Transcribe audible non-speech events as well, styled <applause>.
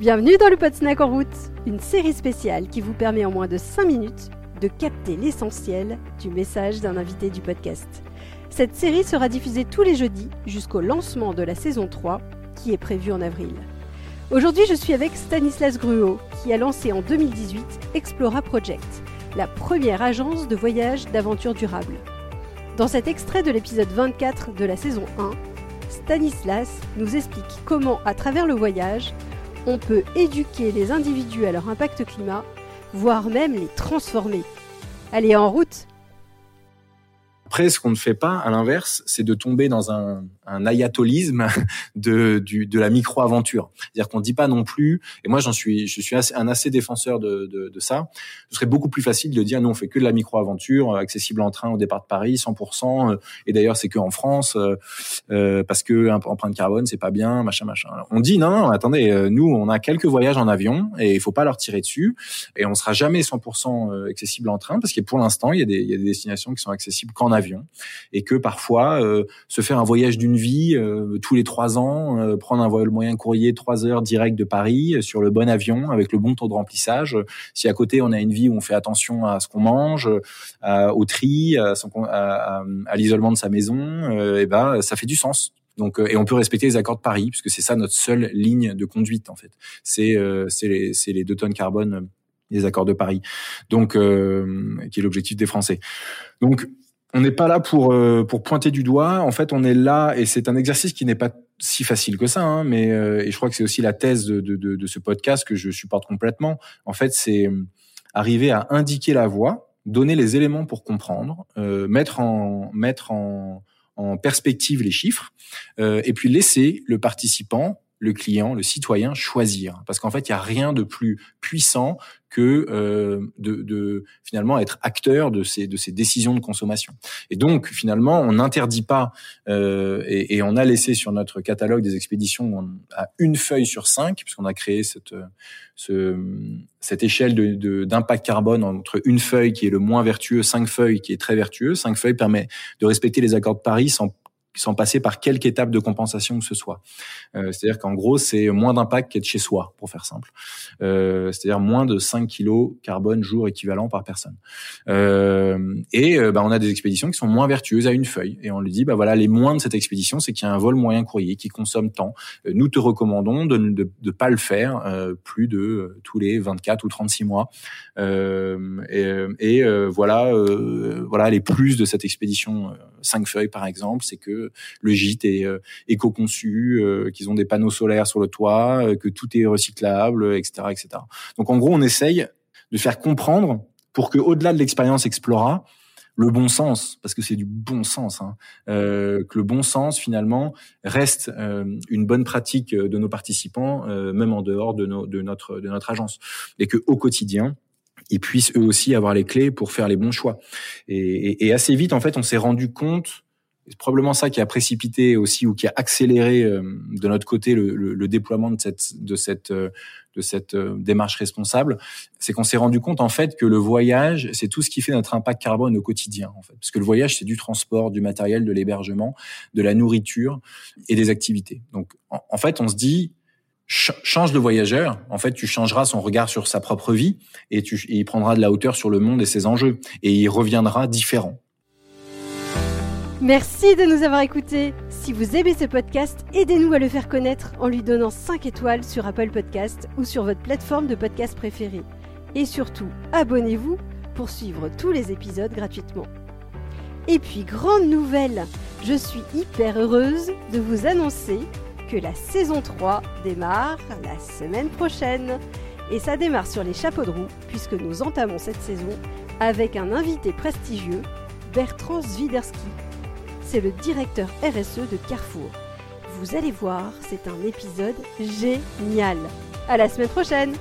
Bienvenue dans le Pod Snack en route, une série spéciale qui vous permet en moins de 5 minutes de capter l'essentiel du message d'un invité du podcast. Cette série sera diffusée tous les jeudis jusqu'au lancement de la saison 3 qui est prévue en avril. Aujourd'hui, je suis avec Stanislas Gruot qui a lancé en 2018 Explora Project, la première agence de voyage d'aventure durable. Dans cet extrait de l'épisode 24 de la saison 1, Stanislas nous explique comment, à travers le voyage, on peut éduquer les individus à leur impact climat, voire même les transformer. Allez, en route ce qu'on ne fait pas, à l'inverse, c'est de tomber dans un, ayatolisme <laughs> de, la micro-aventure. C'est-à-dire qu'on ne dit pas non plus, et moi j'en suis, je suis un assez défenseur de, ça, ce serait beaucoup plus facile de dire, nous on fait que de la micro-aventure, euh, accessible en train au départ de Paris, 100%, euh, et d'ailleurs c'est que en France, euh, parce que empreinte carbone, c'est pas bien, machin, machin. on dit, non, non, attendez, nous on a quelques voyages en avion, et il faut pas leur tirer dessus, et on sera jamais 100% accessible en train, parce que pour l'instant, il il y a des destinations qui sont accessibles qu'en avion et que parfois euh, se faire un voyage d'une vie euh, tous les trois ans, euh, prendre un vol moyen courrier trois heures direct de Paris sur le bon avion avec le bon taux de remplissage. Si à côté on a une vie où on fait attention à ce qu'on mange, au tri, à, à, l'isolement de sa maison, et ben ça fait du sens. Donc, et on peut respecter les accords de Paris, puisque c'est ça notre seule ligne de conduite en fait. C'est c'est les, les deux tonnes carbone des accords de Paris, donc qui est l'objectif des Français. Donc on n'est pas là pour euh, pour pointer du doigt. En fait, on est là et c'est un exercice qui n'est pas si facile que ça. Hein, mais euh, et je crois que c'est aussi la thèse de, de, de, ce podcast que je supporte complètement. En fait, c'est euh, arriver à indiquer la voie, donner les éléments pour comprendre, mettre en mettre en, en perspective les chiffres, et puis laisser le participant le client, le citoyen choisir. Parce qu'en fait, il n'y a rien de plus puissant que euh, de, de, finalement être acteur de ces de ces décisions de consommation. Et donc finalement, on n'interdit pas euh, et, et, on a laissé sur notre catalogue des expéditions à une feuille sur cinq, puisqu'on a créé cette ce, cette échelle de d'impact carbone entre une feuille qui est le moins vertueux, cinq feuilles qui est très vertueux. Cinq feuilles permet de respecter les accords de Paris sans sans passer par quelque étape de compensation que ce soit. Euh, c'est-à-dire qu'en gros, c'est moins d'impact qu'être chez soi, pour faire simple. Euh, c'est-à-dire moins de 5 kilos carbone jour équivalent par personne. Euh, et bah, on a des expéditions qui sont moins vertueuses à une feuille. Et on lui dit, bah voilà, les moins de cette expédition, c'est qu'il y a un vol moyen courrier qui consomme tant. nous te recommandons de ne pas le faire plus de tous les 24 ou 36 mois. et, et voilà, voilà les plus de cette expédition 5 feuilles, par exemple, c'est que le gîte est euh, éco-conçu, euh, qu'ils ont des panneaux solaires sur le toit, euh, que tout est recyclable, etc., etc. Donc en gros, on essaye de faire comprendre pour que, au-delà de l'expérience Explora, le bon sens, parce que c'est du bon sens, hein, que le bon sens finalement reste une bonne pratique de nos participants, même en dehors de, de notre de notre agence, et que au quotidien ils puissent eux aussi avoir les clés pour faire les bons choix. Et, et assez vite en fait, on s'est rendu compte c'est probablement ça qui a précipité aussi ou qui a accéléré euh, de notre côté le, le, déploiement de cette de cette euh, de cette euh, démarche responsable, c'est qu'on s'est rendu compte en fait que le voyage, c'est tout ce qui fait notre impact carbone au quotidien en fait, parce que le voyage c'est du transport, du matériel, de l'hébergement, de la nourriture et des activités. Donc en, fait, on se dit change de voyageur, en fait, tu changeras son regard sur sa propre vie et, tu, et il prendra de la hauteur sur le monde et ses enjeux et il reviendra différent. Merci de nous avoir écoutés. Si vous aimez ce podcast, aidez-nous à le faire connaître en lui donnant 5 étoiles sur Apple Podcast ou sur votre plateforme de podcast préférée. Et surtout, abonnez-vous pour suivre tous les épisodes gratuitement. Et puis, grande nouvelle, je suis hyper heureuse de vous annoncer que la saison 3 démarre la semaine prochaine. Et ça démarre sur les chapeaux de roue, puisque nous entamons cette saison avec un invité prestigieux, Bertrand Zwiderski c'est le directeur RSE de Carrefour. Vous allez voir, c'est un épisode génial. À la semaine prochaine